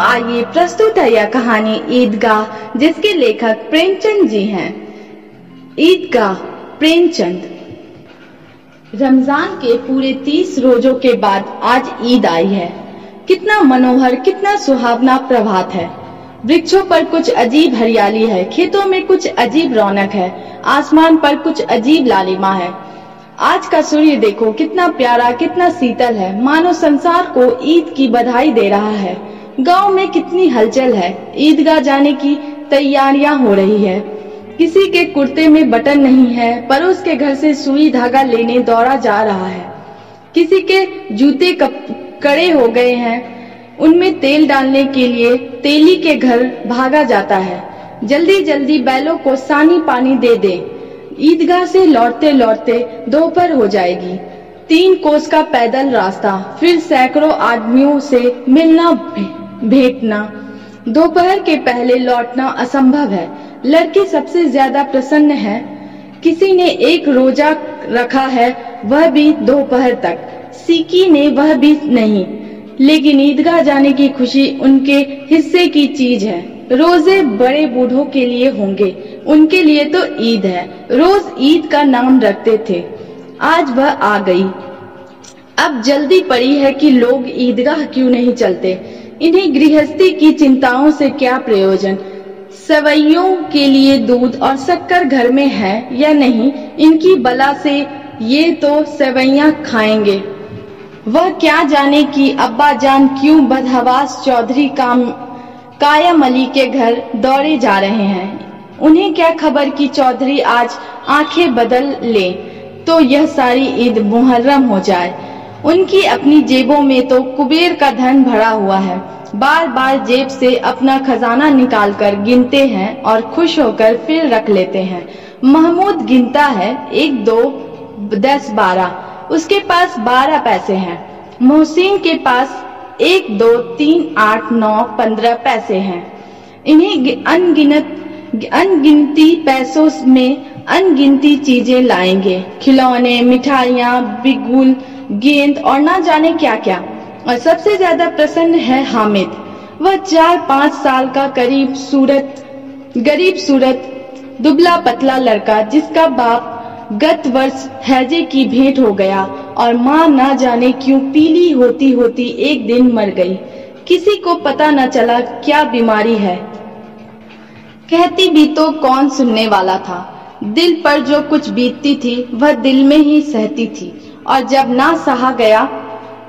आइए प्रस्तुत है यह कहानी ईदगाह, जिसके लेखक प्रेमचंद जी हैं। ईदगाह, प्रेमचंद। रमज़ान के पूरे तीस रोजों के बाद आज ईद आई है। कितना मनोहर, कितना सुहावना प्रभात है। वृक्षों पर कुछ अजीब हरियाली है, खेतों में कुछ अजीब रौनक है, आसमान पर कुछ अजीब लालिमा है। आज का सूर्य देखो, कितना प्यारा, कितना शीतल है। मानो संसार को ईद की बधाई दे रहा है। गाँव में कितनी हलचल है। ईदगाह जाने की तैयारियाँ हो रही है। किसी के कुर्ते में बटन नहीं है पड़ोस के घर से सुई धागा लेने दौड़ा जा रहा है। किसी के जूते कड़े हो गए हैं। उनमें तेल डालने के लिए तेली के घर भागा जाता है। जल्दी जल्दी बैलों को सानी पानी दे दे। ईदगाह से लौटते लौटते दोपहर हो जाएगी। तीन कोस का पैदल रास्ता, फिर सैकड़ों आदमियों से मिलना भेंटना। दोपहर के पहले लौटना असंभव है। लड़की सबसे ज़्यादा प्रसन्न है। किसी ने एक रोजा रखा है, वह भी दोपहर तक। सीकी ने वह भी नहीं। लेकिन ईदगाह जाने की खुशी उनके हिस्से की चीज़ है। रोज़े बड़े बूढ़ों के लिए होंगे। उनके लिए तो ईद है। रोज ईद का नाम रखते थे। आज वह आ गई। अब जल्दी पड़ी है कि लोग ईदगाह क्यों नहीं चलते? इन्हें गृहस्थी की चिंताओं से क्या प्रयोजन? सवैयों के लिए दूध और शक्कर घर में है या नहीं? इनकी बला से ये तो सवैया खाएँगे। वह क्या जाने कि अब्बा जान क्यों बदहवास चौधरी काम, कायम अली के घर दौड़े जा रहे हैं? उन्हें क्या खबर कि चौधरी आज आँखें बदल ले तो यह सारी ईद मुहर्रम हो जाए? उनकी अपनी जेबों में तो कुबेर का धन भरा हुआ है। बार बार जेब से अपना खजाना निकालकर गिनते हैं और खुश होकर फिर रख लेते हैं। महमूद गिनता है एक, दो, दस, बारह। उसके पास बारह पैसे हैं। मोहसिन के पास एक, दो, तीन, आठ, नौ, पंद्रह पैसे हैं। इन्हें अनगिनत, अनगिनती पैसों में अनगिनती चीज़ें लाएँगे। खिलौने, मिठाइयाँ, बिगुल गेंद और ना जाने क्या क्या और सबसे ज़्यादा प्रसन्न है हामिद। वह चार पाँच साल का करीब सूरत, गरीब सूरत, दुबला पतला लड़का जिसका बाप गत वर्ष हैजे की भेंट हो गया और माँ ना जाने क्यों पीली होती होती एक दिन मर गई। किसी को पता न चला क्या बीमारी है। कहती भी तो कौन सुनने वाला था। दिल पर जो कुछ बीतती थी, वह दिल में ही सहती थी। और जब ना सहा गया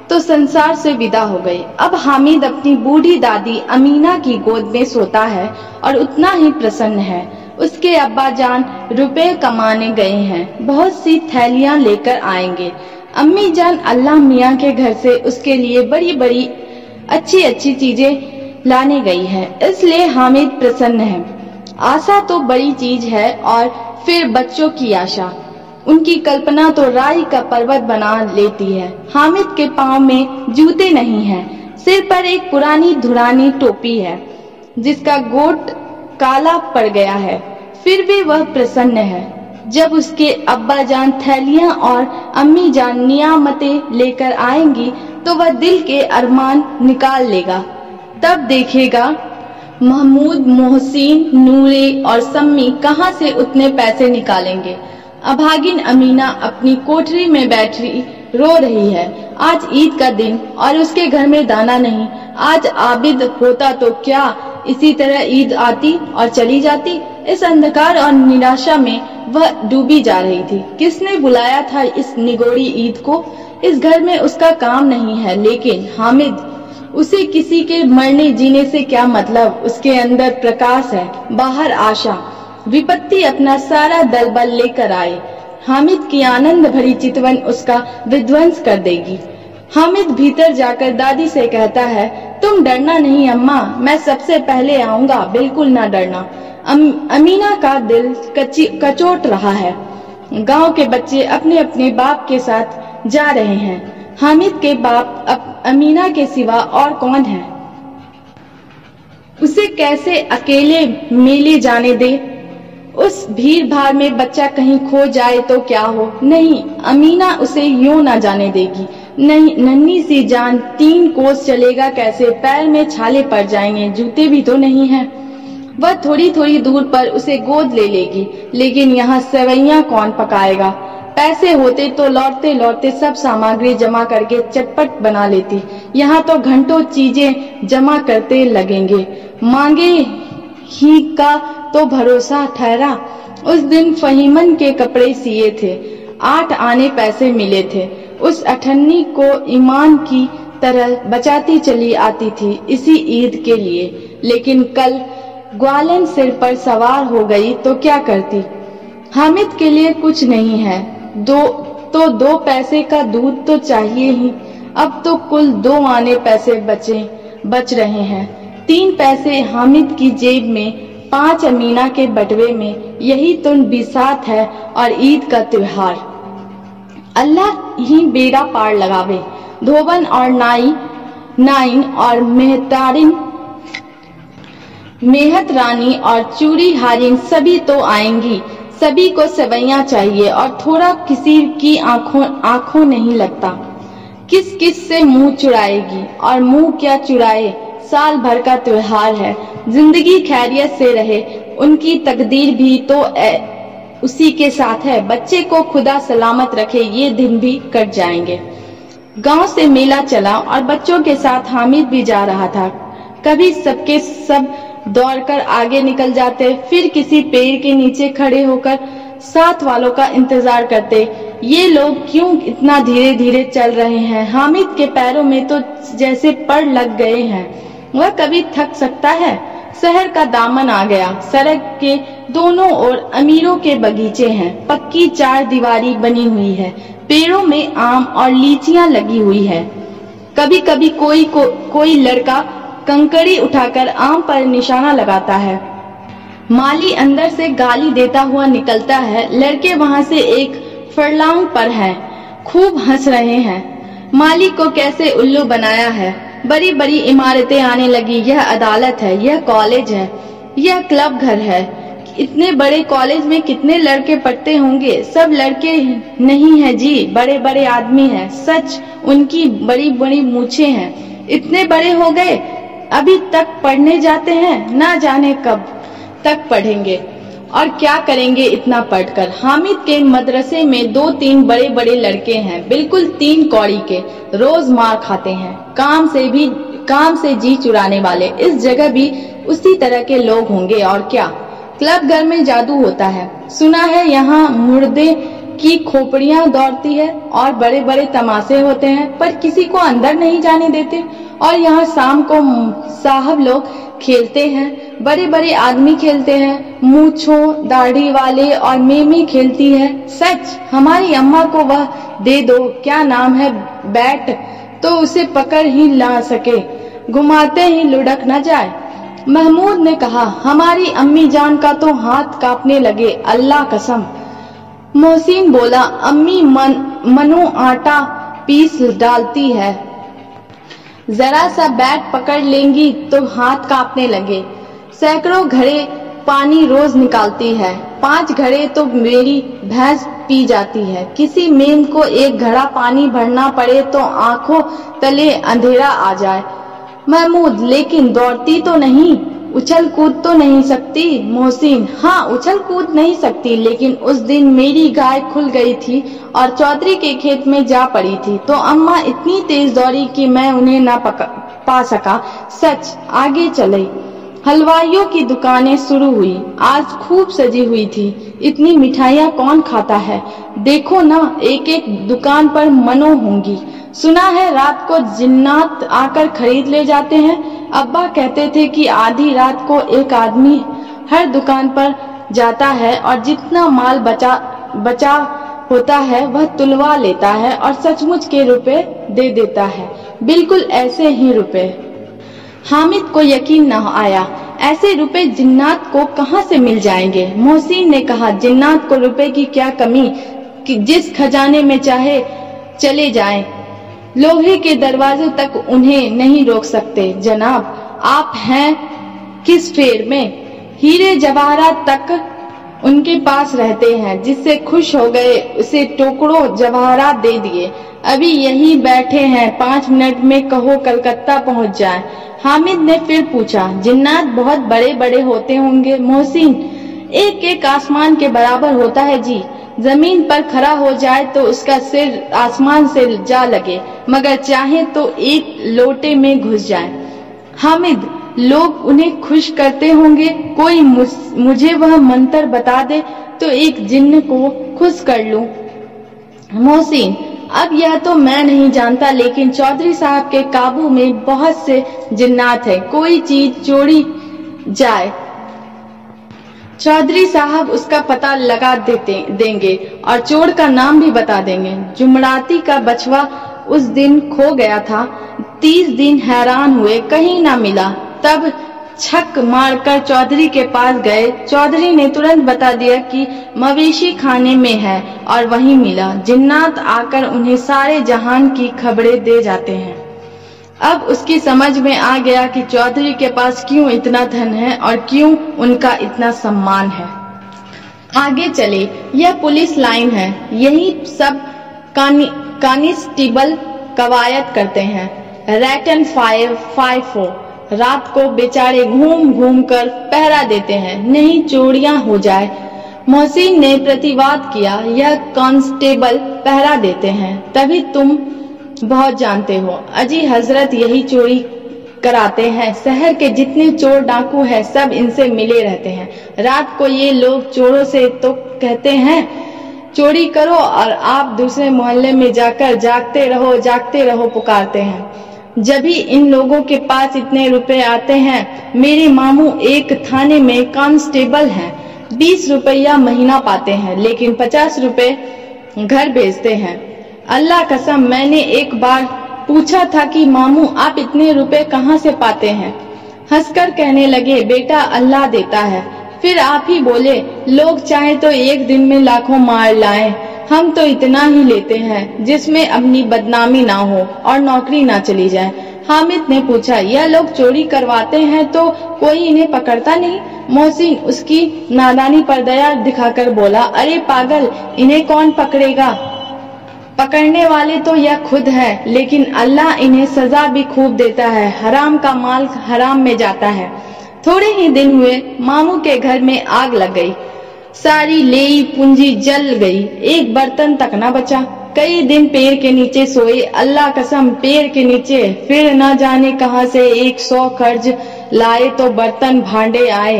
तो संसार से विदा हो गई। अब हामिद अपनी बूढ़ी दादी अमीना की गोद में सोता है और उतना ही प्रसन्न है। उसके अब्बा जान रुपए कमाने गए हैं। बहुत सी थैलियाँ लेकर आएँगे। अम्मी जान अल्लाह मियाँ के घर से उसके लिए बड़ी बड़ी अच्छी अच्छी चीज़ें लाने गई है। इसलिए हामिद प्रसन्न है। आशा तो बड़ी चीज़ है और फिर बच्चों की आशा। उनकी कल्पना तो राई का पर्वत बना लेती है। हामिद के पाँव में जूते नहीं हैं। सिर पर एक पुरानी धुरानी टोपी है, जिसका गोट काला पड़ गया है। फिर भी वह प्रसन्न है। जब उसके अब्बा जान थैलियाँ और अम्मी जान नियामतें लेकर आएँगी तो वह दिल के अरमान निकाल लेगा। तब देखेगा, महमूद, मोहसिन, नूरे और सम्मी कहाँ से उतने पैसे निकालेंगे? अभागिन अमीना अपनी कोठरी में बैठी रो रही है। आज ईद का दिन और उसके घर में दाना नहीं। आज आबिद होता तो क्या इसी तरह ईद आती और चली जाती? इस अंधकार और निराशा में वह डूबी जा रही थी। किसने बुलाया था इस निगोड़ी ईद को? इस घर में उसका काम नहीं है, लेकिन हामिद, उसे किसी के मरने जीने से क्या मतलब? उसके अंदर प्रकाश है, बाहर आशा। विपत्ति अपना सारा दल बल लेकर आए। हामिद की आनंद भरी चितवन उसका विध्वंस कर देगी। हामिद भीतर जाकर दादी से कहता है तुम डरना नहीं अम्मा मैं सबसे पहले आऊँगा बिल्कुल ना डरना। अम, अमीना का दिल कच्ची कचोट रहा है। गाँव के बच्चे अपने अपने बाप के साथ जा रहे हैं। हामिद के बाप अब अमीना के सिवा और कौन है? उसे कैसे अकेले मेले जाने दे? उस भीड़ भाड़ में बच्चा कहीं खो जाए तो क्या हो? नहीं, अमीना उसे यूँ ना जाने देगी। नहीं, नन्ही सी जान, तीन कोस चलेगा कैसे? पैर में छाले पड़ जाएँगे, जूते भी तो नहीं है। वह थोड़ी थोड़ी दूर पर उसे गोद ले लेगी, लेकिन यहाँ सेवैया कौन पकाएगा? पैसे होते तो लौटते लौटते सब सामग्री जमा करके चटपट बना लेती। यहाँ तो घंटों चीज़ें जमा करते लगेंगे। मांगे ही का तो भरोसा ठहरा। उस दिन फहीमन के कपड़े सिए थे। आठ आने पैसे मिले थे। उस अठन्नी को ईमान की तरह बचाती चली आती थी इसी ईद के लिए। लेकिन कल ग्वालन सिर पर सवार हो गई तो क्या करती? हामिद के लिए कुछ नहीं है। दो तो दो पैसे का दूध तो चाहिए ही। अब तो कुल दो आने पैसे बचे, बच रहे हैं। तीन पैसे हामिद की जेब में पाँच अमीना के बटवे में यही तो बिसात है और ईद का त्योहार। अल्लाह ही बेड़ा पार लगावे। धोबन और नाई, नाइन और मेहतारिन, मेहत रानी और चूड़ी हारिन सभी तो आएँगी। सभी को सेवैया चाहिए और थोड़ा किसी की आँखों आँखों नहीं लगता। किस किस से मुँह चुराएगी और मुँह क्या चुराए? साल भर का त्योहार है। ज़िंदगी खैरियत से रहे। उनकी तकदीर भी तो उसी के साथ है। बच्चे को खुदा सलामत रखे, ये दिन भी कट जाएँगे। गाँव से मेला चला और बच्चों के साथ हामिद भी जा रहा था। कभी सबके सब दौड़कर आगे निकल जाते, फिर किसी पेड़ के नीचे खड़े होकर साथ वालों का इंतज़ार करते। ये लोग क्यों इतना धीरे धीरे चल रहे हैं? हामिद के पैरों में तो जैसे पड़ लग गए हैं। वह कभी थक सकता है। शहर का दामन आ गया। सड़क के दोनों ओर अमीरों के बगीचे हैं। पक्की चार दीवारी बनी हुई है। पेड़ों में आम और लीचियाँ लगी हुई है। कभी कभी कोई को, कोई लड़का कंकड़ी उठाकर आम पर निशाना लगाता है। माली अंदर से गाली देता हुआ निकलता है। लड़के वहाँ से एक फरलांग पर हैं। खूब हंस रहे हैं। माली को कैसे उल्लू बनाया है? बड़ी बड़ी इमारतें आने लगी। यह अदालत है, यह कॉलेज है, यह क्लब घर है। इतने बड़े कॉलेज में कितने लड़के पढ़ते होंगे? सब लड़के नहीं है जी बड़े बड़े आदमी हैं। सच, उनकी बड़ी बड़ी मूछे हैं। इतने बड़े हो गए, अभी तक पढ़ने जाते हैं, ना जाने कब तक पढ़ेंगे। और क्या करेंगे इतना पढ़कर? हामिद के मदरसे में दो तीन बड़े बड़े लड़के हैं, बिल्कुल तीन कौड़ी के, रोज मार खाते हैं, काम से भी, काम से जी चुराने वाले, इस जगह भी उसी तरह के लोग होंगे और क्या? क्लब घर में जादू होता है। सुना है यहाँ मुर्दे की खोपड़ियाँ दौड़ती है और बड़े बड़े तमाशे होते हैं, पर किसी को अंदर नहीं जाने देते। और यहाँ शाम को साहब लोग खेलते हैं। बड़े बड़े आदमी खेलते हैं। मूछो, दाढ़ी वाले और मेमी खेलती है। सच, हमारी अम्मा को वह दे दो। क्या नाम है बैट? तो उसे पकड़ ही ला सके। घुमाते ही लुढ़क न जाए। महमूद ने कहा, हमारी अम्मी जान का तो हाथ कांपने लगे। अल्लाह कसम। मोहसिन बोला, अम्मी मन, मनु आटा पीस डालती है। जरा सा बैट पकड़ लेंगी तो हाथ कांपने लगे। सैकड़ों घड़े पानी रोज निकालती है। पाँच घड़े तो मेरी भैंस पी जाती है। किसी मेम को एक घड़ा पानी भरना पड़े तो आँखों तले अंधेरा आ जाए। महमूद, लेकिन दौड़ती तो नहीं। उछल कूद तो नहीं सकती, मोहसिन। हाँ उछल कूद नहीं सकती, लेकिन उस दिन मेरी गाय खुल गई थी और चौधरी के खेत में जा पड़ी थी। तो अम्मा इतनी तेज दौड़ी कि मैं उन्हें न पा सका। सच, आगे चले। हलवाइयों की दुकानें शुरू हुई। आज खूब सजी हुई थी। इतनी मिठाइयाँ कौन खाता है? देखो ना एक एक दुकान पर मनो होंगी। सुना है रात को जिन्नात आकर खरीद ले जाते हैं? अब्बा कहते थे कि आधी रात को एक आदमी हर दुकान पर जाता है और जितना माल बचा बचा होता है, वह तुलवा लेता है और सचमुच के रुपए दे देता है। बिल्कुल ऐसे ही रुपए। हामिद को यकीन न आया। ऐसे रुपए जिन्नात को कहाँ से मिल जाएँगे? मोहसिन ने कहा, जिन्नात को रुपए की क्या कमी? कि जिस खजाने में चाहे चले जाएँ लोहे के दरवाजे तक उन्हें नहीं रोक सकते। जनाब, आप हैं किस फेर में? हीरे जवाहरात तक उनके पास रहते हैं, जिससे खुश हो गए, उसे टुकड़ों जवाहरात दे दिए। अभी यही बैठे हैं, पाँच मिनट में कहो कलकत्ता पहुँच जाए। हामिद ने फिर पूछा, जिन्नात बहुत बड़े बड़े होते होंगे, मोहसिन? एक एक आसमान के बराबर होता है जी? ज़मीन पर खड़ा हो जाए तो उसका सिर आसमान से जा लगे, मगर चाहे तो एक लोटे में घुस जाए। हामिद, लोग उन्हें खुश करते होंगे, कोई मुझे वह मंत्र बता दे तो एक जिन्न को खुश कर लूँ। मोहसिन, अब यह तो मैं नहीं जानता, लेकिन चौधरी साहब के काबू में बहुत से जिन्नात है। कोई चीज़ चोरी जाए चौधरी साहब उसका पता लगा देते, देंगे और चोर का नाम भी बता देंगे। जुमराती का बछवा उस दिन खो गया था। तीस दिन हैरान हुए, कहीं ना मिला। तब छक मारकर चौधरी के पास गए। चौधरी ने तुरंत बता दिया कि मवेशी खाने में है और वहीं मिला। जिन्नात आकर उन्हें सारे जहान की खबरें दे जाते हैं। अब उसकी समझ में आ गया कि चौधरी के पास क्यों इतना धन है और क्यों उनका इतना सम्मान है। आगे चले यह पुलिस लाइन है यही सब कानी, कानिस्टेबल कवायद करते हैं। Rate and five five four रात को बेचारे घूम घूम कर पहरा देते हैं नहीं चोरियाँ हो जाए। मोहसिन ने प्रतिवाद किया यह कांस्टेबल पहरा देते हैं तभी तुम बहुत जानते हो। अजी हज़रत यही चोरी कराते हैं। शहर के जितने चोर डाकू हैं, सब इनसे मिले रहते हैं। रात को ये लोग चोरों से तो कहते हैं, चोरी करो और आप दूसरे मोहल्ले में जाकर जागते रहो जागते रहो, पुकारते हैं। जब भी इन लोगों के पास इतने रुपए आते हैं, मेरे मामू एक थाने में कांस्टेबल हैं। बीस रुपया महीना पाते हैं, लेकिन पचास रुपए घर भेजते हैं। अल्लाह कसम, मैंने एक बार पूछा था कि, मामू, आप इतने रुपए कहाँ से पाते हैं? हंसकर कहने लगे, बेटा, अल्लाह देता है। फिर आप ही बोले, लोग चाहे तो एक दिन में लाखों मार लाए। हम तो इतना ही लेते हैं, जिसमें अपनी बदनामी ना हो और नौकरी ना चली जाए। हामिद ने पूछा, यह लोग चोरी करवाते हैं तो कोई इन्हें पकड़ता नहीं? मोहसिन उसकी नादानी पर दया दिखाकर बोला, अरे पागल, इन्हें कौन पकड़ेगा? पकड़ने वाले तो यह खुद है, लेकिन अल्लाह इन्हें सजा भी खूब देता है, हराम का माल हराम में जाता है। थोड़े ही दिन हुए, मामू के घर में आग लग गई। सारी लेई पूंजी जल गई, एक बर्तन तक न बचा। कई दिन पेड़ के नीचे सोए, अल्लाह कसम पेड़ के नीचे, फिर न जाने कहाँ से एक सौ कर्ज लाए तो बर्तन भांडे आए।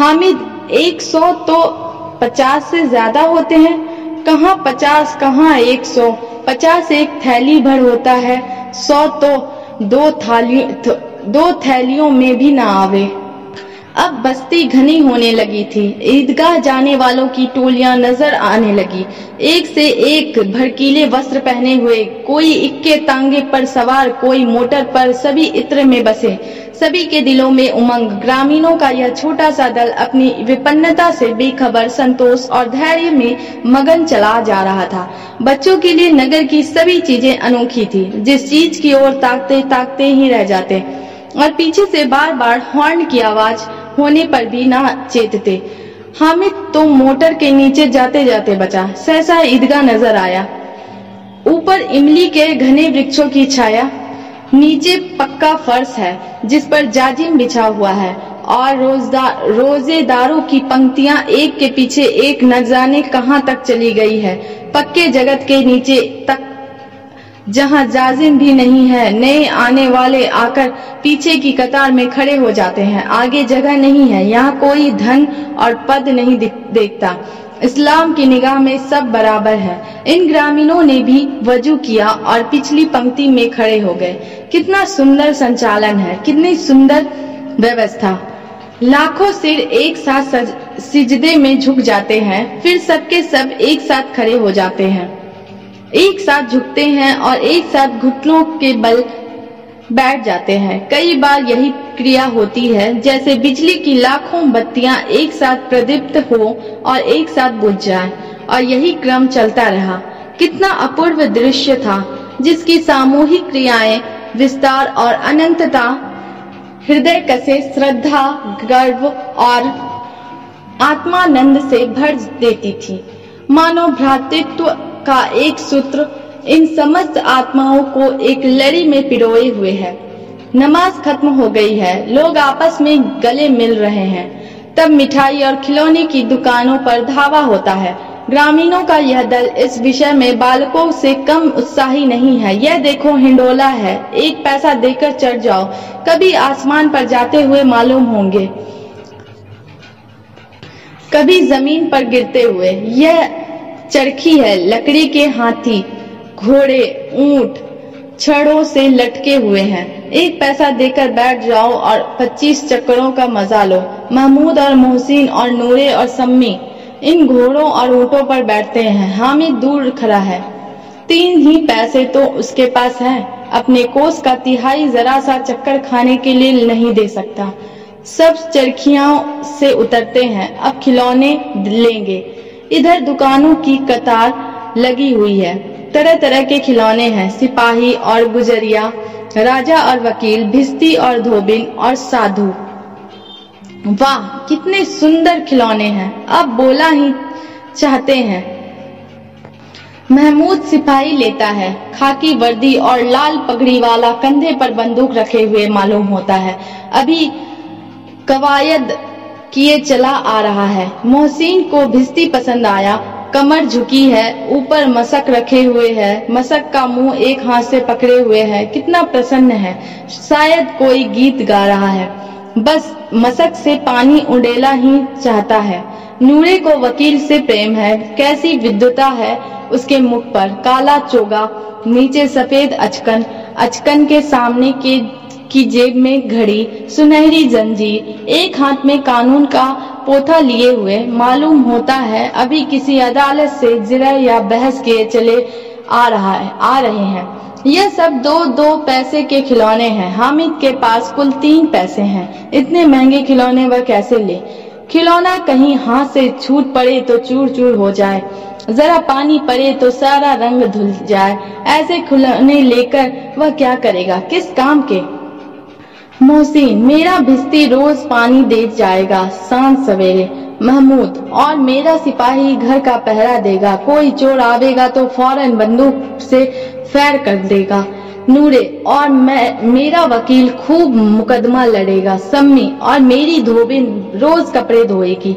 हामिद, एक सौ तो पचास से ज़्यादा होते हैं? कहाँ पचास, कहाँ एक सौ? पचास एक थैली भर होता है, सौ तो दो थाली, दो थैलियों में भी ना आवे। अब बस्ती घनी होने लगी थी। ईदगाह जाने वालों की टोलियाँ नज़र आने लगी। एक से एक भड़कीले वस्त्र पहने हुए, कोई इक्के तांगे पर सवार, कोई मोटर पर सभी इत्र में बसे। सभी के दिलों में उमंग। ग्रामीणों का यह छोटा सा दल अपनी विपन्नता से बेखबर, संतोष और धैर्य में मगन चला जा रहा था। बच्चों के लिए नगर की सभी चीज़ें अनोखी थी, जिस चीज़ की ओर ताकते ताकते ही रह जाते। और पीछे से बार बार हॉर्न की आवाज़ होने पर भी ना चेतते। हामिद तो मोटर के नीचे जाते जाते बचा। सहसा ईदगाह नज़र आया। ऊपर इमली के घने वृक्षों की छाया। नीचे पक्का फर्श है, जिस पर जाजिम बिछा हुआ है, और रोजदार की पंक्तियाँ एक के पीछे एक न जाने कहाँ तक चली गई है। पक्के जगत के नीचे तक जहाँ जाजिम भी नहीं है, नए आने वाले आकर पीछे की कतार में खड़े हो जाते हैं। आगे जगह नहीं है, यहाँ कोई धन और पद नहीं देखता। इस्लाम की निगाह में सब बराबर है। इन ग्रामीणों ने भी वज़ू किया और पिछली पंक्ति में खड़े हो गए। कितना सुंदर संचालन है, कितनी सुंदर व्यवस्था। लाखों सिर एक साथ सिजदे में झुक जाते हैं, फिर सबके सब एक साथ खड़े हो जाते हैं। एक साथ झुकते हैं और एक साथ घुटनों के बल बैठ जाते हैं। कई बार यही क्रिया होती है, जैसे बिजली की लाखों बत्तियाँ एक साथ प्रदीप्त हो और एक साथ बुझ जाए, और यही क्रम चलता रहा। कितना अपूर्व दृश्य था, जिसकी सामूहिक क्रियाएँ विस्तार और अनंतता, हृदय कसे श्रद्धा, गर्व और आत्मानंद से भर देती थी। मानव भ्रातृत्व का एक सूत्र इन समस्त आत्माओं को एक लड़ी में पिरोए हुए है। नमाज़ खत्म हो गई है। लोग आपस में गले मिल रहे हैं। तब मिठाई और खिलौने की दुकानों पर धावा होता है। ग्रामीणों का यह दल इस विषय में बालकों से कम उत्साही नहीं है। यह देखो, हिंडोला है। एक पैसा देकर चढ़ जाओ। कभी आसमान पर जाते हुए मालूम होंगे। कभी ज़मीन पर गिरते हुए। यह चरखी है, लकड़ी के हाथी, घोड़े, ऊँट, छड़ों से लटके हुए हैं। एक पैसा देकर बैठ जाओ और 25 चक्करों का मज़ा लो। महमूद और मोहसिन और नूरे और सम्मी, इन घोड़ों और ऊँटों पर बैठते हैं। हामिद दूर खड़ा है। तीन ही पैसे तो उसके पास है। अपने कोस का तिहाई जरा सा चक्कर खाने के लिए नहीं दे सकता। सब चरखियाँ से उतरते हैं। अब खिलौने लेंगे। इधर दुकानों की कतार लगी हुई है। तरह तरह के खिलौने हैं, सिपाही और गुजरिया, राजा और वकील, भिस्ती और धोबिन और साधु। वाह, कितने सुंदर खिलौने हैं। अब बोला ही चाहते हैं। महमूद सिपाही लेता है। खाकी, वर्दी और लाल पगड़ी वाला कंधे पर बंदूक रखे हुए मालूम होता है। अभी कवायद किए चला आ रहा है। मोहसिन को भिस्ती पसंद आया। कमर झुकी है, ऊपर मसक रखे हुए है। मसक का मुँह एक हाथ से पकड़े हुए है। कितना प्रसन्न है। शायद कोई गीत गा रहा है। बस मसक से पानी उड़ेला ही चाहता है। नूरे को वकील से प्रेम है। कैसी विद्युता है उसके मुख पर। काला चोगा, नीचे सफ़ेद अचकन। अचकन के सामने के की जेब में घड़ी, सुनहरी जंजीर, एक हाथ में कानून का पोथा लिए हुए मालूम होता है अभी किसी अदालत से जिरा या बहस के चले आ रहा है, आ रहे हैं। यह सब दो दो पैसे के खिलौने हैं। हामिद के पास कुल तीन पैसे हैं। इतने महँगे खिलौने वह कैसे ले? खिलौना कहीं हाथ से छूट पड़े तो चूर चूर हो जाए। जरा पानी पड़े तो सारा रंग धुल जाए। ऐसे खिलौने लेकर वह क्या करेगा? किस काम के? मोहसिन, मेरा भिस्ती रोज पानी दे जाएगा, साँझ सवेरे। महमूद, और मेरा सिपाही घर का पहरा देगा। कोई चोर आवेगा तो फ़ौरन बंदूक से फैर कर देगा। नूरे, और मैं, मेरा वकील खूब मुकदमा लड़ेगा। सम्मी, और मेरी धोबिन रोज कपड़े धोएगी।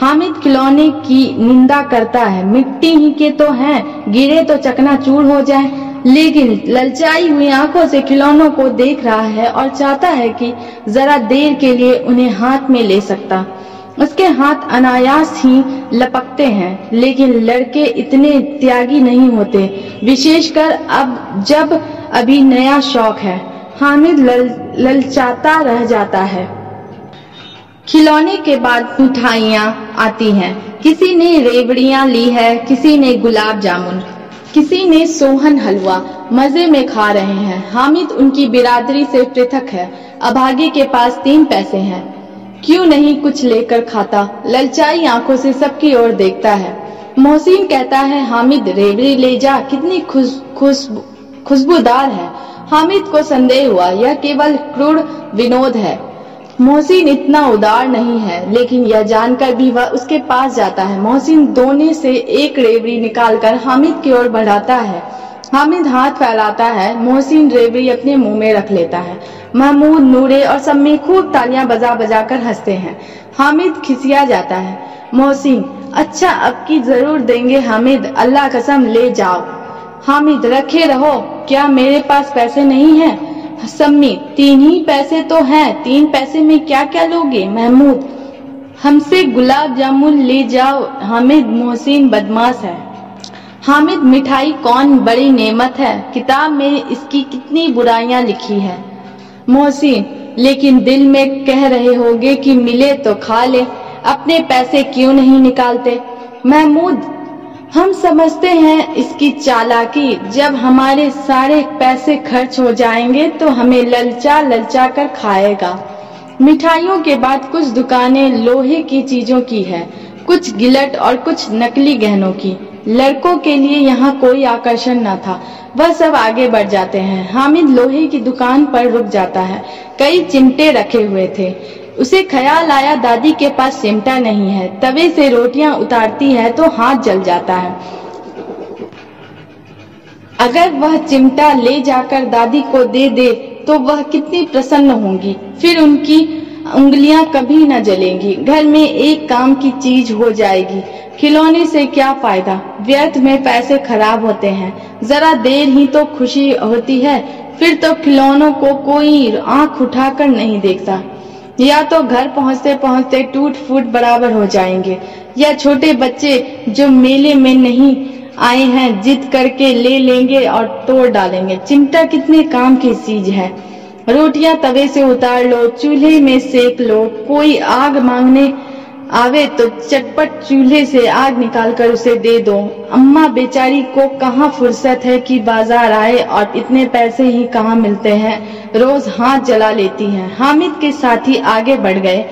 हामिद खिलौने की निंदा करता है, मिट्टी ही के तो हैं, गिरे तो चकना चूर हो जाए। लेकिन ललचाई हुई आँखों से खिलौनों को देख रहा है और चाहता है कि जरा देर के लिए उन्हें हाथ में ले सकता। उसके हाथ अनायास ही लपकते हैं लेकिन लड़के इतने त्यागी नहीं होते। विशेषकर अब जब अभी नया शौक है हामिद लल, ललचाता रह जाता है। खिलौने के बाद मिठाइयाँ आती हैं। किसी ने रेवड़ियाँ ली है किसी ने गुलाब जामुन। किसी ने सोहन हलवा मज़े में खा रहे हैं। हामिद उनकी बिरादरी से पृथक है। अभागे के पास तीन पैसे हैं। क्यों नहीं कुछ लेकर खाता? ललचाई आँखों से सबकी ओर देखता है। मोहसिन कहता है, हामिद, रेवड़ी ले जा। कितनी खुश खुश खुशबूदार है। हामिद को संदेह हुआ, यह केवल क्रूर विनोद है। मोहसिन इतना उदार नहीं है, लेकिन यह जानकर भी वह उसके पास जाता है। मोहसिन दोने से एक रेवड़ी निकालकर हामिद की ओर बढ़ाता है। हामिद हाथ फैलाता है, मोहसिन रेवड़ी अपने मुँह में रख लेता है। महमूद, नूरे और सम्मी खूब तालियाँ बजा बजा कर हँसते हैं। हामिद खिसिया जाता है। मोहसिन अच्छा अब की ज़रूर देंगे हामिद, अल्लाह कसम ले जाओ। हामिद, रखे रहो, क्या मेरे पास पैसे नहीं हैं? सम्मी, तीन ही पैसे तो हैं, तीन पैसे में क्या क्या लोगे, महमूद? हमसे गुलाब जामुन ले जाओ, हामिद मोहसिन बदमाश है। हामिद, मिठाई कौन बड़ी नेमत है? किताब में इसकी कितनी बुराइयाँ लिखी है। मोहसिन, लेकिन दिल में कह रहे होगे कि मिले तो खा ले, अपने पैसे क्यों नहीं निकालते? महमूद हम समझते हैं इसकी चालाकी। जब हमारे सारे पैसे खर्च हो जाएँगे तो हमें ललचा ललचा कर खाएगा। मिठाइयों के बाद कुछ दुकानें लोहे की चीज़ों की है, कुछ गिलट और कुछ नकली गहनों की। लड़कों के लिए यहाँ कोई आकर्षण न था। वह सब आगे बढ़ जाते हैं। हामिद लोहे की दुकान पर रुक जाता है। कई चिमटे रखे हुए थे। उसे ख्याल आया, दादी के पास चिमटा नहीं है। तवे से रोटियाँ उतारती है तो हाथ जल जाता है। अगर वह चिमटा ले जाकर दादी को दे दे तो वह कितनी प्रसन्न होंगी। फिर उनकी उंगलियाँ कभी न जलेंगी। घर में एक काम की चीज़ हो जाएगी। खिलौने से क्या फ़ायदा? व्यर्थ में पैसे खराब होते हैं। जरा देर ही तो खुशी होती है। फिर तो खिलौनों को कोई आँख उठाकर नहीं देखता। या तो घर पहुँचते पहुँचते टूट फूट बराबर हो जाएँगे। या छोटे बच्चे जो मेले में नहीं आए हैं, जिद करके ले लेंगे और तोड़ डालेंगे। चिमटा कितने काम की चीज़ है। रोटियाँ तवे से उतार लो, चूल्हे में सेक लो, कोई आग मांगने आवे तो चटपट चूल्हे से आग निकाल कर उसे दे दो। अम्मा बेचारी को कहाँ फुर्सत है कि बाज़ार आए और इतने पैसे ही कहाँ मिलते हैं? रोज हाथ जला लेती हैं। हामिद के साथी आगे बढ़ गए।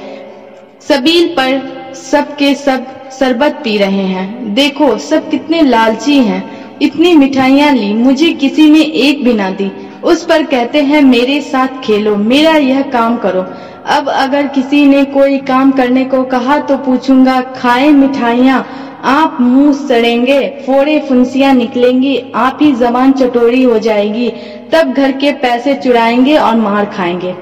सबील पर सबके सब शरबत पी रहे हैं। देखो, सब कितने लालची हैं। इतनी मिठाइयाँ ली, मुझे किसी ने एक भी ना दी। उस पर कहते हैं, मेरे साथ खेलो, मेरा यह काम करो। अब अगर किसी ने कोई काम करने को कहा तो पूछूँगा, खाए मिठाइयाँ, आप मुँह सड़ेंगे, फोड़े फुंसियाँ निकलेंगी, आप ही जबान चटोरी हो जाएगी, तब घर के पैसे चुराएँगे और मार खाएँगे।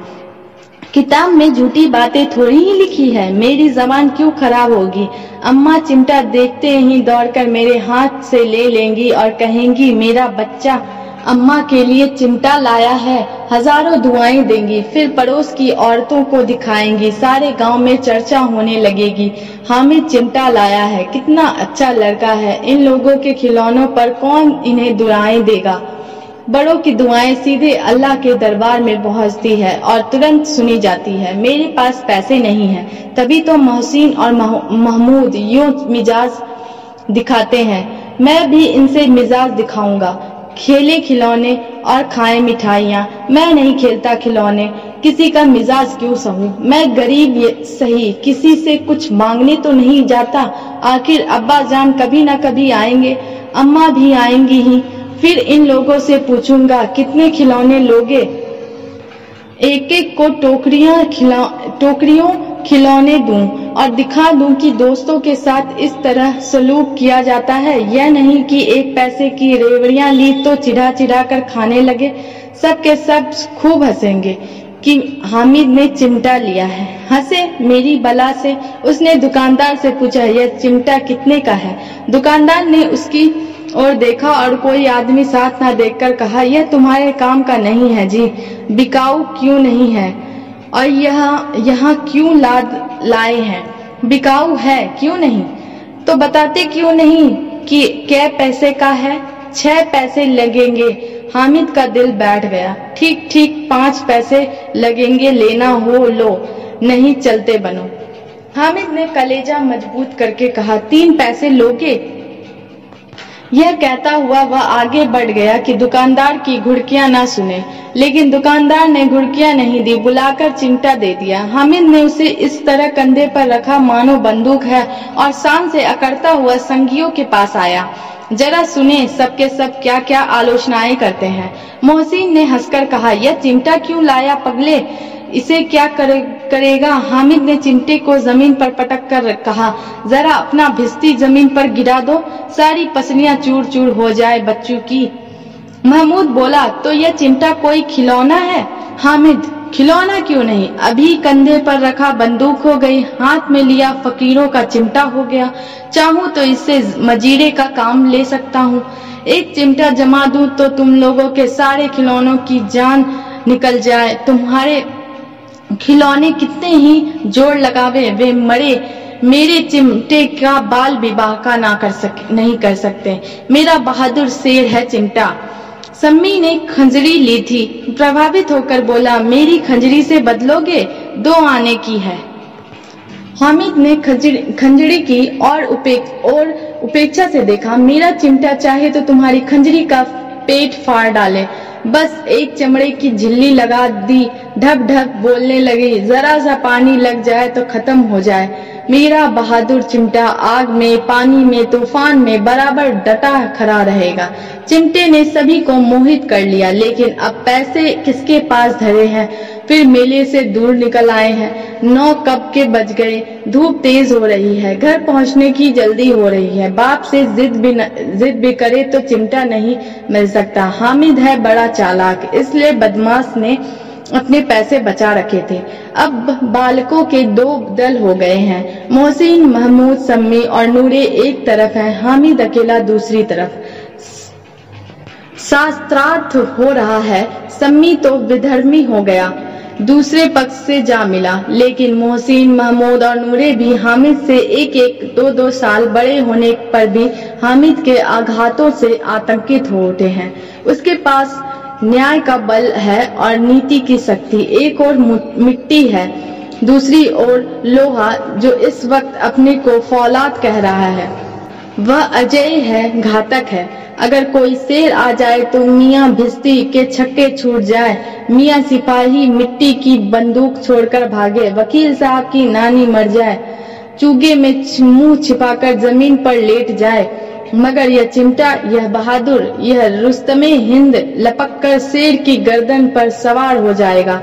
किताब में झूठी बातें थोड़ी ही लिखी है, मेरी जबान क्यों खराब होगी? अम्मा चिमटा देखते ही दौड़कर मेरे हाथ से ले लेंगी और कहेंगी, मेरा बच्चा अम्मा के लिए चिमटा लाया है। हज़ारों दुआएँ देंगी। फिर पड़ोस की औरतों को दिखाएँगी। सारे गाँव में चर्चा होने लगेगी। हामिद चिमटा लाया है। कितना अच्छा लड़का है। इन लोगों के खिलौनों पर कौन इन्हें दुआएँ देगा? बड़ों की दुआएँ सीधे अल्लाह के दरबार में पहुँचती है और तुरंत सुनी जाती है, मेरे पास पैसे नहीं है। तभी तो मोहसिन और महमूद यूँ मिजाज दिखाते हैं। मैं भी इनसे मिजाज दिखाऊँगा। खेले खिलौने और खाए मिठाइयाँ। मैं नहीं खेलता खिलौने। किसी का मिजाज क्यों सहूं? मैं गरीब ये सही। किसी से कुछ मांगने तो नहीं जाता। आखिर अब्बा जान कभी ना कभी आएँगे। अम्मा भी आएँगी ही। फिर इन लोगों से पूछूँगा, कितने खिलौने लोगे? एक एक को टोकरियाँ खिला, टोकरियों खिलौने दूँ और दिखा दूँ कि दोस्तों के साथ इस तरह सलूक किया जाता है। यह नहीं कि एक पैसे की रेवड़ियाँ ली तो चिढ़ा चिढ़ा कर खाने लगे। सब के सब खूब हंसेंगे कि हामिद ने चिमटा लिया है। हंसे मेरी बला से। उसने दुकानदार से पूछा, यह चिमटा कितने का है? दुकानदार ने उसकी और देखा और कोई आदमी साथ ना देखकर कहा, यह तुम्हारे काम का नहीं है जी। बिकाऊ क्यों नहीं है? और यह, यहाँ क्यों लाद, लाए हैं? बिकाऊ है, क्यों नहीं? तो बताते क्यों नहीं कि क्या पैसे का है? छह पैसे लगेंगे। हामिद का दिल बैठ गया। ठीक ठीक, पाँच पैसे लगेंगे, लेना हो, लो। नहीं चलते बनो। हामिद ने कलेजा मज़बूत करके कहा, तीन पैसे लोगे? यह कहता हुआ वह आगे बढ़ गया कि दुकानदार की घुड़कियाँ ना सुने। लेकिन दुकानदार ने घुड़कियाँ नहीं दी बुलाकर चिमटा दे दिया। हामिद ने उसे इस तरह कंधे पर रखा मानो बंदूक है और शाम से अकड़ता हुआ संगियों के पास आया। जरा सुने सबके सब क्या क्या आलोचनाएँ करते हैं। मोहसिन ने हंसकर कहा यह चिमटा क्यों लाया पगले? इसे क्या करे, करेगा। हामिद ने चिमटे को ज़मीन पर पटक कर कहा, जरा अपना भिस्ती ज़मीन पर गिरा दो, सारी पसलियाँ चूर चूर हो जाए बच्चों की। महमूद बोला तो यह चिमटा कोई खिलौना है? हामिद, खिलौना क्यों नहीं? अभी कंधे पर रखा बंदूक हो गई, हाथ में लिया फकीरों का चिमटा हो गया। चाहूँ तो इससे मजीरे का काम ले सकता हूँ। एक चिमटा जमा दूँ तो तुम लोगों के सारे खिलौनों की जान निकल जाए। तुम्हारे खिलौने कितने ही ज़ोर लगावे, वे मरे। मेरे चिमटे का बाल विवाह का ना कर सके, नहीं कर सकते। मेरा बहादुर शेर है चिमटा। सम्मी ने खंजरी ली थी। प्रभावित होकर बोला, मेरी खंजरी से बदलोगे? दो आने की है। हामिद ने खंजरी की और और उपेक्षा से देखा, मेरा चिमटा चाहे तो तुम्हारी खंजरी का पेट फाड़ डाले। बस एक चमड़े की झिल्ली लगा दी। ढप ढप बोलने लगी, जरा सा पानी लग जाए तो खत्म हो जाए। मेरा बहादुर चिमटा आग में, पानी में, तूफ़ान में बराबर डटा खड़ा रहेगा। चिमटे ने सभी को मोहित कर लिया, लेकिन अब पैसे किसके पास धरे हैं? फिर मेले से दूर निकल आए हैं। नौ कब के बज गए। धूप तेज हो रही है। घर पहुँचने की जल्दी हो रही है। बाप से जिद भी न, जिद भी करे तो चिमटा नहीं मिल सकता। हामिद है बड़ा चालाक इसलिए बदमाश ने अपने पैसे बचा रखे थे। अब बालकों के दो दल हो गए हैं। मोहसिन महमूद सम्मी और नूरे एक तरफ़ है। हामिद अकेला दूसरी तरफ़। शास्त्रार्थ हो रहा है। सम्मी तो विधर्मी हो गया। दूसरे पक्ष से जा मिला। लेकिन मोहसिन, महमूद और नूरे भी हामिद से एक एक दो दो साल बड़े होने पर भी हामिद के आघातों से आतंकित हो उठे हैं। उसके पास न्याय का बल है और नीति की शक्ति। एक और मिट्टी है, दूसरी ओर लोहा, जो इस वक्त अपने को फौलाद कह रहा है। वह अजय है, घातक है। अगर कोई शेर आ जाए तो मियाँ भिस्ती के छक्के छूट जाए। मियाँ सिपाही मिट्टी की बंदूक छोड़कर भागे। वकील साहब की नानी मर जाए। चूगे में मुँह छिपाकर ज़मीन पर लेट जाए। मगर यह चिमटा, यह बहादुर, यह रुस्तमे हिंद लपक कर शेर की गर्दन पर सवार हो जाएगा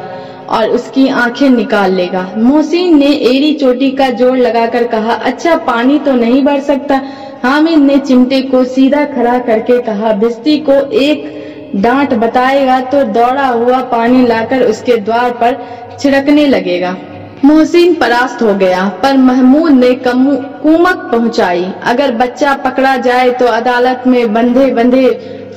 और उसकी आँखें निकाल लेगा। मोहसिन ने एड़ी चोटी का ज़ोर लगाकर कहा अच्छा पानी तो नहीं भर सकता। हामिद ने चिमटे को सीधा खड़ा करके कहा भिस्ती को एक डांट बताएगा तो दौड़ा हुआ पानी लाकर उसके द्वार पर छिड़कने लगेगा। मोहसिन परास्त हो गया पर महमूद ने कुमक पहुंचाई। अगर बच्चा पकड़ा जाए तो अदालत में बंधे बंधे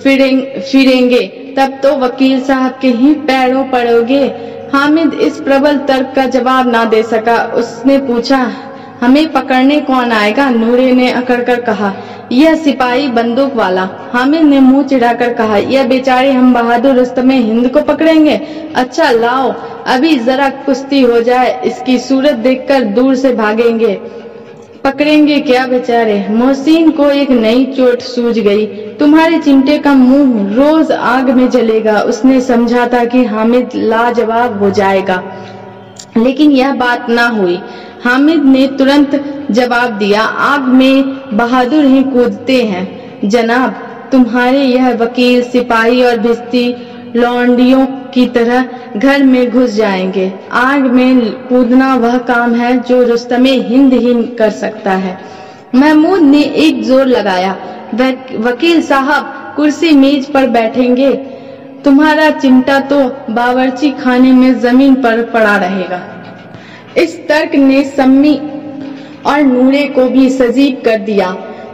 फिरें, फिरेंगे तब तो वकील साहब के ही पैरों पड़ोगे। हामिद इस प्रबल तर्क का जवाब ना दे सका। उसने पूछा हमें पकड़ने कौन आएगा? नूरे ने अकड़ कर कहा, यह सिपाही बंदूक वाला। हामिद ने मुँह चिढ़ाकर कहा, यह बेचारे हम बहादुर रुस्तमे हिंद को पकड़ेंगे? अच्छा लाओ, अभी जरा कुश्ती हो जाए, इसकी सूरत देखकर दूर से भागेंगे। पकड़ेंगे क्या बेचारे? मोहसिन को एक नई चोट सूझ गई। तुम्हारे चिमटे का मुँह रोज आग में जलेगा। उसने समझा था कि हामिद लाजवाब हो जाएगा। लेकिन यह बात ना हुई। हामिद ने तुरंत जवाब दिया, आग में बहादुर ही कूदते हैं। जनाब, तुम्हारे यह वकील, सिपाही और भिस्ती लौंडियों की तरह घर में घुस जाएँगे। आग में कूदना वह काम है जो रुस्तमे हिंद ही कर सकता है। महमूद ने एक ज़ोर लगाया वकील साहब, कुर्सी मेज पर बैठेंगे। तुम्हारा चिमटा तो बावर्ची खाने में ज़मीन पर पड़ा रहेगा। इस तर्क ने सम्मी और नूरे को भी सजीव कर दिया।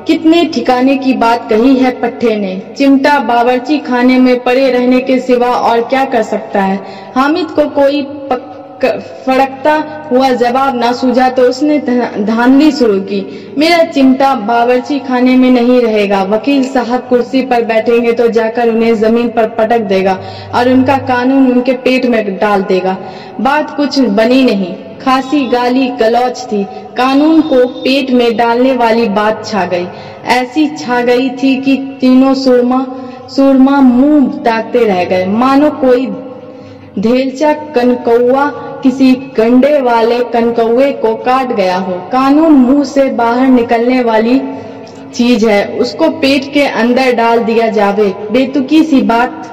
कितने ठिकाने की बात कही है पट्टे ने। चिमटा बावरची खाने में पड़े रहने के सिवा और क्या कर सकता है? हामिद को कोई फड़कता हुआ जवाब ना सूझा तो उसने धांधली शुरू की। मेरा चिमटा बावर्ची खाने में नहीं रहेगा। वकील साहब कुर्सी पर बैठेंगे तो जाकर उन्हें ज़मीन पर पटक देगा और उनका कानून उनके पेट में डाल देगा। बात कुछ बनी नहीं। खासी गाली गलौच थी। कानून को पेट में डालने वाली बात छा गई। ऐसी छा गई थी कि तीनों सुरमा सुरमा मुँह ताकते रह गए। मानो कोई धेलचा कनकौआ किसी गंडे वाले कनकौए को काट गया हो। कानून मुँह से बाहर निकलने वाली चीज़ है। उसको पेट के अंदर डाल दिया जावे। बेतुकी सी बात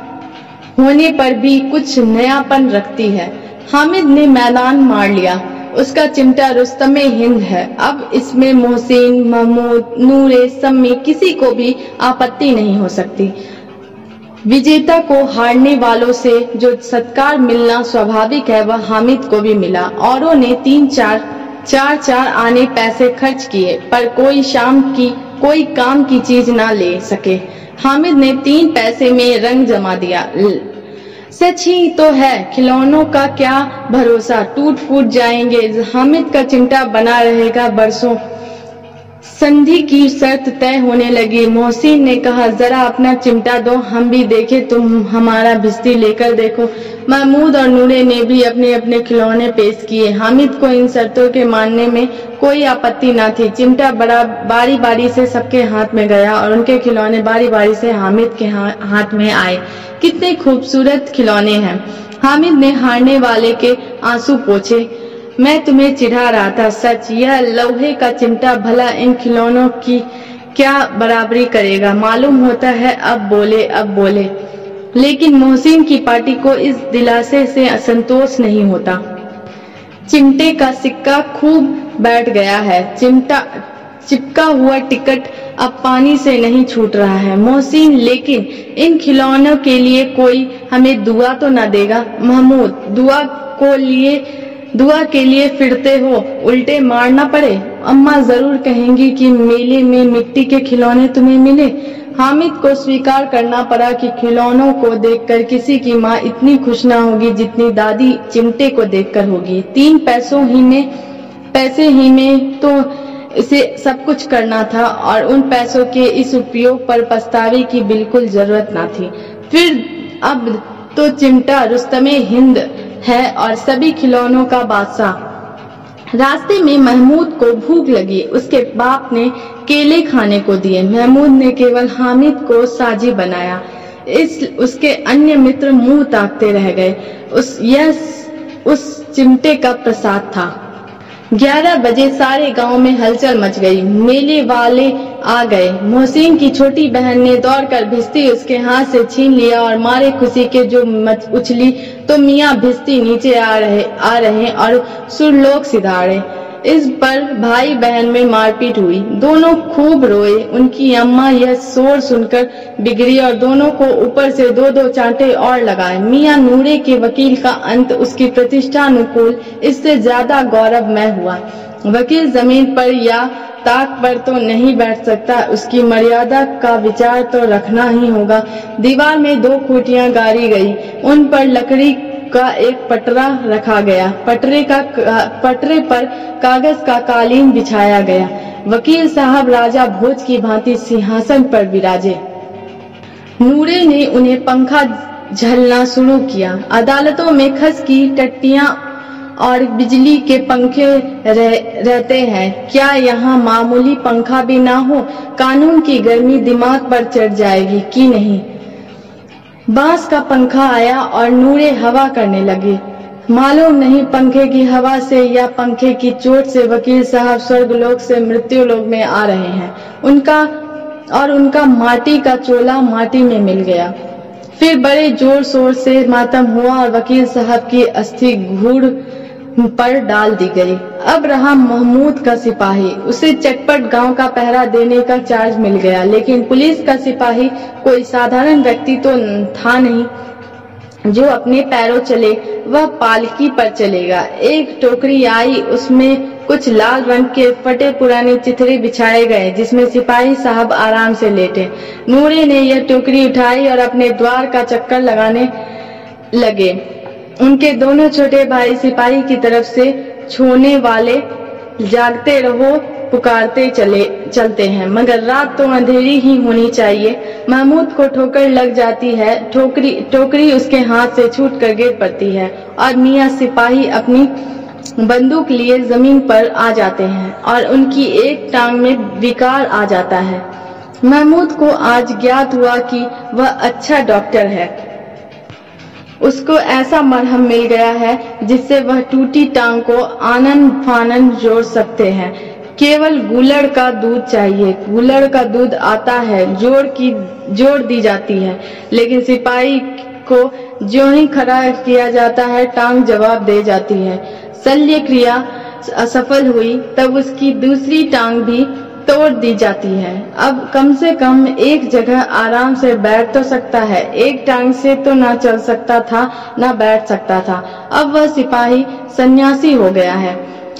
होने पर भी कुछ नयापन रखती है। हामिद ने मैदान मार लिया। उसका चिमटा रुस्तमे हिंद है। अब इसमें मोहसिन, महमूद, नूरे, सम्मी किसी को भी आपत्ति नहीं हो सकती। विजेता को हारने वालों से जो सत्कार मिलना स्वाभाविक है, वह हामिद को भी मिला। औरों ने तीन चार चार चार आने पैसे खर्च किए, पर कोई शाम की, कोई काम की चीज़ ना ले सके। हामिद ने तीन पैसे में रंग जमा दिया। सच ही तो है, खिलौनों का क्या भरोसा? टूट फूट जाएँगे। हामिद का चिमटा बना रहेगा बरसों। संधि की शर्त तय होने लगी। मोहसिन ने कहा, जरा अपना चिमटा दो, हम भी देखे, तुम हमारा भिस्ती लेकर देखो। महमूद और नूरे ने भी अपने अपने खिलौने पेश किए। हामिद को इन शर्तों के मानने में कोई आपत्ति न थी। चिमटा बड़ा बारी बारी से सबके हाथ में गया और उनके खिलौने बारी बारी से हामिद के हाथ में आए। कितने खूबसूरत खिलौने हैं। हामिद ने हारने वाले के आँसू पोछे। मैं तुम्हें चिढ़ा रहा था, सच। यह लोहे का चिमटा भला इन खिलौनों की क्या बराबरी करेगा? मालूम होता है, अब बोले अब बोले। लेकिन मोहसिन की पार्टी को इस दिलासे से असंतोष नहीं होता। चिमटे का सिक्का खूब बैठ गया है। चिमटा, चिपका हुआ टिकट अब पानी से नहीं छूट रहा है। मोहसिन, लेकिन इन खिलौनों के लिए कोई हमें दुआ तो न देगा? महमूद, दुआ को लिए दुआ के लिए फिरते हो, उल्टे मारना पड़े। अम्मा ज़रूर कहेंगी कि मेले में मिट्टी के खिलौने तुम्हें मिले। हामिद को स्वीकार करना पड़ा कि खिलौनों को देखकर किसी की माँ इतनी खुश ना होगी जितनी दादी चिमटे को देखकर होगी। तीन पैसों ही में, पैसे ही में तो इसे सब कुछ करना था और उन पैसों के इस उपयोग पर पछतावे की बिल्कुल ज़रूरत ना थी। फिर अब तो चिमटा रुस्तमे हिंद है और सभी खिलौनों का बादशाह। रास्ते में महमूद को भूख लगी। उसके बाप ने केले खाने को दिए। महमूद ने केवल हामिद को साजी बनाया। इस, उसके अन्य मित्र मुँह ताकते रह गए। उस, यह, उस चिमटे का प्रसाद था। ग्यारह बजे सारे गाँव में हलचल मच गई। मेले वाले आ गए। मोहसिन की छोटी बहन ने दौड़कर भिस्ती उसके हाथ से छीन लिया और मारे खुशी के जो मच उछली तो मियाँ भिस्ती नीचे आ रहे आ रहे और सुरलोक सिधारे। इस पर भाई बहन में मारपीट हुई। दोनों खूब रोए। उनकी अम्मा यह शोर सुनकर बिगड़ी और दोनों को ऊपर से दो दो चांटे और लगाए। मियाँ नूरे के वकील का अंत उसकी प्रतिष्ठा अनुकूल इससे ज़्यादा गौरवमय हुआ। वकील ज़मीन पर या ताक पर तो नहीं बैठ सकता। उसकी मर्यादा का विचार तो रखना ही होगा। दीवार में दो खूटियाँ गाड़ी गई। उन पर लकड़ी का एक पटरा रखा गया। पटरे का पटरे पर कागज़ का कालीन बिछाया गया। वकील साहब राजा भोज की भांति सिंहासन पर विराजे। नूरे ने उन्हें पंखा झलना शुरू किया। अदालतों में खस की टट्टियाँ और बिजली के पंखे रह, रहते हैं। क्या यहाँ मामूली पंखा भी ना हो? कानून की गर्मी दिमाग पर चढ़ जाएगी कि नहीं? बाँस का पंखा आया और नूरे हवा करने लगे। मालूम नहीं पंखे की हवा से या पंखे की चोट से वकील साहब स्वर्ग लोग से मृत्यु लोक में आ रहे हैं। उनका और उनका माटी का चोला माटी में मिल गया। फिर बड़े ज़ोर शोर से मातम हुआ और वकील साहब की अस्थि घूर पर डाल दी गई। अब रहा महमूद का सिपाही। उसे चटपट गाँव का पहरा देने का चार्ज मिल गया, लेकिन पुलिस का सिपाही कोई साधारण व्यक्ति तो था नहीं। जो अपने पैरों चले, वह पालकी पर चलेगा। एक टोकरी आई, उसमें कुछ लाल रंग के फटे पुराने चिथड़े बिछाए गए, जिसमें सिपाही साहब आराम से लेटे। नूरे ने यह टोकरी उठाई और अपने द्वार का चक्कर लगाने लगे। उनके दोनों छोटे भाई सिपाही की तरफ़ से छोने वाले जागते रहो, पुकारते चले, चलते हैं। मगर रात तो अंधेरी ही होनी चाहिए। महमूद को ठोकर लग जाती है। ठोकरी टोकरी उसके हाथ से छूट कर गिर पड़ती है और मियाँ सिपाही अपनी बंदूक लिए ज़मीन पर आ जाते हैं और उनकी एक टांग में विकार आ जाता है। महमूद को आज ज्ञात हुआ कि वह अच्छा डॉक्टर है। उसको ऐसा मरहम मिल गया है जिससे वह टूटी टांग को आनंद फानन जोड़ सकते हैं। केवल गुलड़ का दूध चाहिए। गुलड़ का दूध आता है, जोड़ की, जोड़ दी जाती है। लेकिन सिपाही को जो ही खड़ा किया जाता है, टांग जवाब दे जाती है। शल्य क्रिया असफल हुई, तब उसकी दूसरी टांग भी तोड़ दी जाती है। अब कम से कम एक जगह आराम से बैठ तो सकता है। एक टांग से तो ना चल सकता था, ना बैठ सकता था। अब वह सिपाही सन्यासी हो गया है।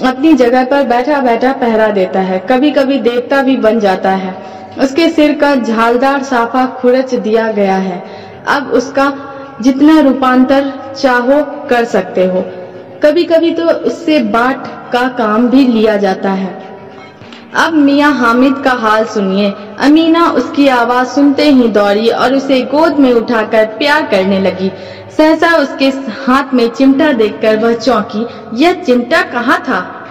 अपनी जगह पर बैठा बैठा पहरा देता है। कभी कभी देवता भी बन जाता है। उसके सिर का झालदार साफा खुरच दिया गया है। अब उसका जितना रूपांतर चाहो कर सकते हो। कभी कभी तो उससे बाट का काम भी लिया जाता है। अब मियाँ हामिद का हाल सुनिए। अमीना उसकी आवाज़ सुनते ही दौड़ी और उसे गोद में उठाकर प्यार करने लगी। सहसा उसके हाथ में चिमटा देखकर वह चौंकी, यह चिमटा कहाँ था?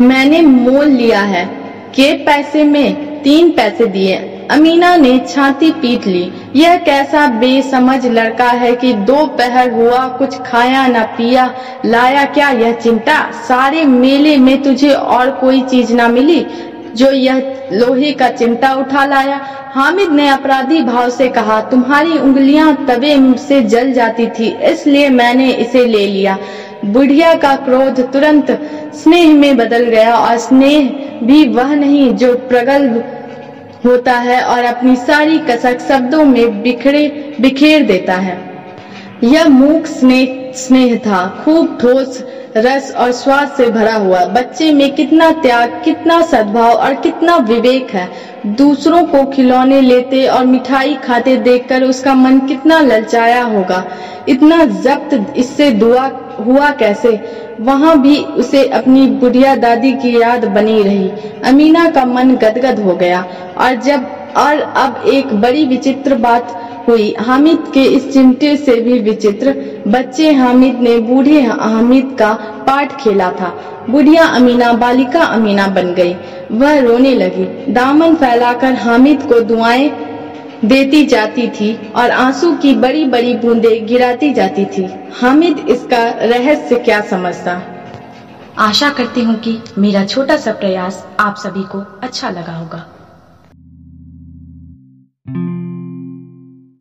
मैंने मोल लिया है। के पैसे में? तीन पैसे दिए। अमीना ने छाती पीट ली। यह कैसा बेसमझ लड़का है कि दो पहर हुआ, कुछ खाया न पिया। लाया क्या यह चिंता सारे मेले में तुझे और कोई चीज़ ना मिली? जो यह लोहे का चिमटा उठा लाया। हामिद ने अपराधी भाव से कहा, तुम्हारी उंगलियाँ तवे से जल जाती थी, इसलिए मैंने इसे ले लिया। बुढ़िया का क्रोध तुरंत स्नेह में बदल गया और स्नेह भी वह नहीं जो प्रगल्भ होता है और अपनी सारी कसक शब्दों में बिखरे, बिखेर देता है। यह मूक स्नेह स्नेह था, खूब ठोस रस और स्वाद से भरा हुआ। बच्चे में कितना त्याग, कितना सद्भाव और कितना विवेक है। दूसरों को खिलौने लेते और मिठाई खाते देखकर उसका मन कितना ललचाया होगा। इतना जब्त इससे दुआ हुआ कैसे? वहाँ भी उसे अपनी बुढ़िया दादी की याद बनी रही। अमीना का मन गदगद हो गया। और जब, और अब एक बड़ी विचित्र बात हुई हामिद के इस चिमटे से भी विचित्र बच्चे हामिद ने बूढ़े हामिद का पाठ खेला था। बुढ़िया अमीना, बालिका अमीना बन गई। वह रोने लगी। दामन फैलाकर हामिद को दुआएँ देती जाती थी और आँसू की बड़ी बड़ी बूंदे गिराती जाती थी। हामिद इसका रहस्य क्या समझता? आशा करती हूँ कि मेरा छोटा सा प्रयास आप सभी को अच्छा लगा होगा।